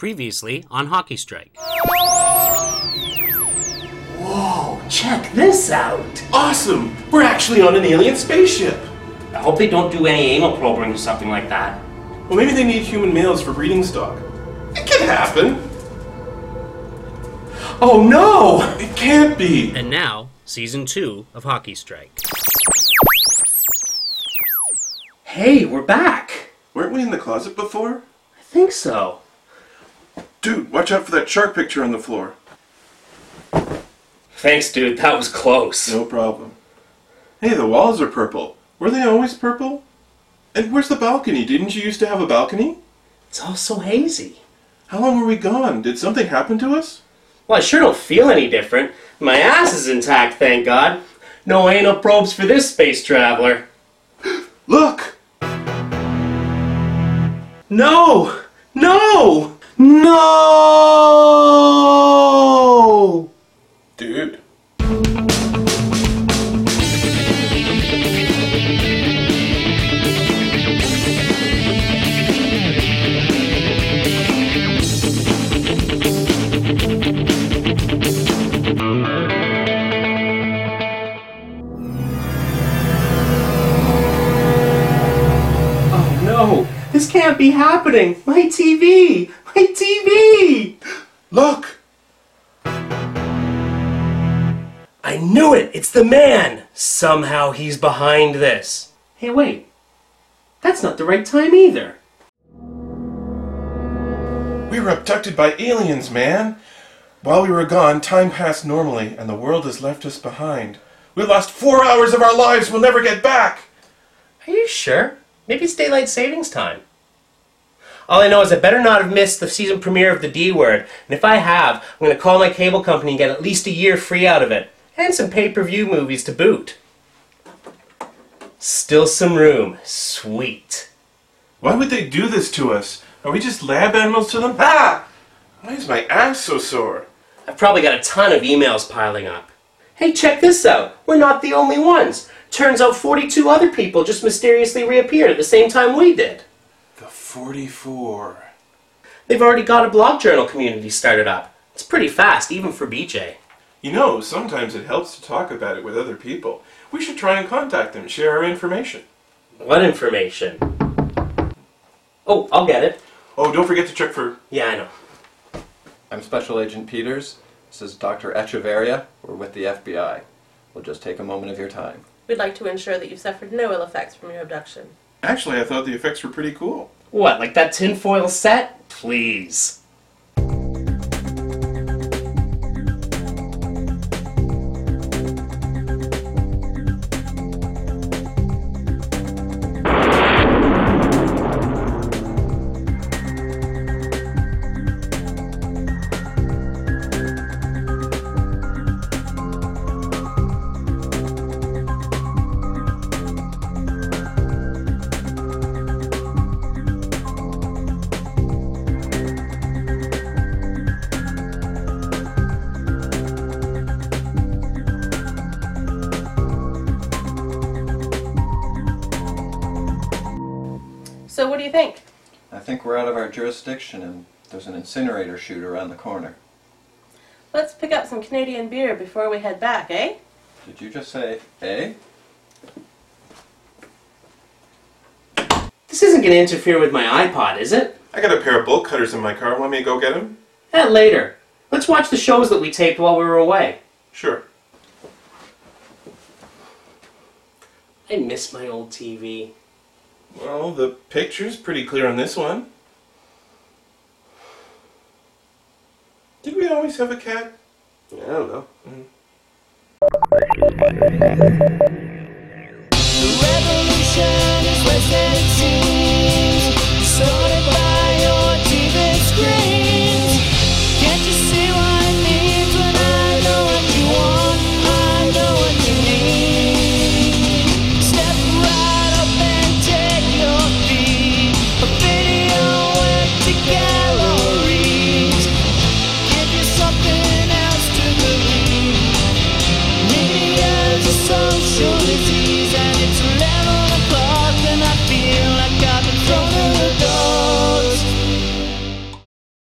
Previously on Hockey Strike. Whoa, check this out! Awesome! We're actually on an alien spaceship! I hope they don't do any anal probing or something like that. Well, maybe they need human males for breeding stock. It can happen! Oh no! It can't be! And now, Season 2 of Hockey Strike. Hey, we're back! Weren't we in the closet before? I think so. Dude, watch out for that shark picture on the floor. Thanks, dude, that was close. No problem. Hey, the walls are purple. Were they always purple? And where's the balcony? Didn't you used to have a balcony? It's all so hazy. How long were we gone? Did something happen to us? Well, I sure don't feel any different. My ass is intact, thank God. No anal probes for this space traveler. Look! No! No! No! Dude. Oh no! This can't be happening! My TV! My TV! Look! I knew it! It's the man! Somehow he's behind this. Hey, wait. That's not the right time either. We were abducted by aliens, man! While we were gone, time passed normally, and the world has left us behind. We lost four hours of our lives we'll never get back! Are you sure? Maybe it's daylight savings time. All I know is I better not have missed the season premiere of The D Word, and if I have, I'm going to call my cable company and get at least a year free out of it, and some pay per view movies to boot. Still some room. Sweet. Why would they do this to us? Are we just lab animals to them? Ah! Why is my ass so sore? I've probably got a ton of emails piling up. Hey, check this out. We're not the only ones. Turns out 42 other people just mysteriously reappeared at the same time we did. The 44. They've already got a blog journal community started up. It's pretty fast, even for BJ. You know, sometimes it helps to talk about it with other people. We should try and contact them, share our information. What information? Oh, I'll get it. Oh, don't forget to check for. Yeah, I know. I'm Special Agent Peters. This is Dr. Echeverria. We're with the FBI. We'll just take a moment of your time. We'd like to ensure that you've suffered no ill effects from your abduction. Actually, I thought the effects were pretty cool. What, like that tinfoil set? Please. So, what do you think? I think we're out of our jurisdiction and there's an incinerator chute around the corner. Let's pick up some Canadian beer before we head back, eh? Did you just say eh? This isn't going to interfere with my iPod, is it? I got a pair of bolt cutters in my car. Want me to go get them? That later. Let's watch the shows that we taped while we were away. Sure. I miss my old TV. Well, the picture's pretty clear on this one. Did we always have a cat? I don't know. Revolution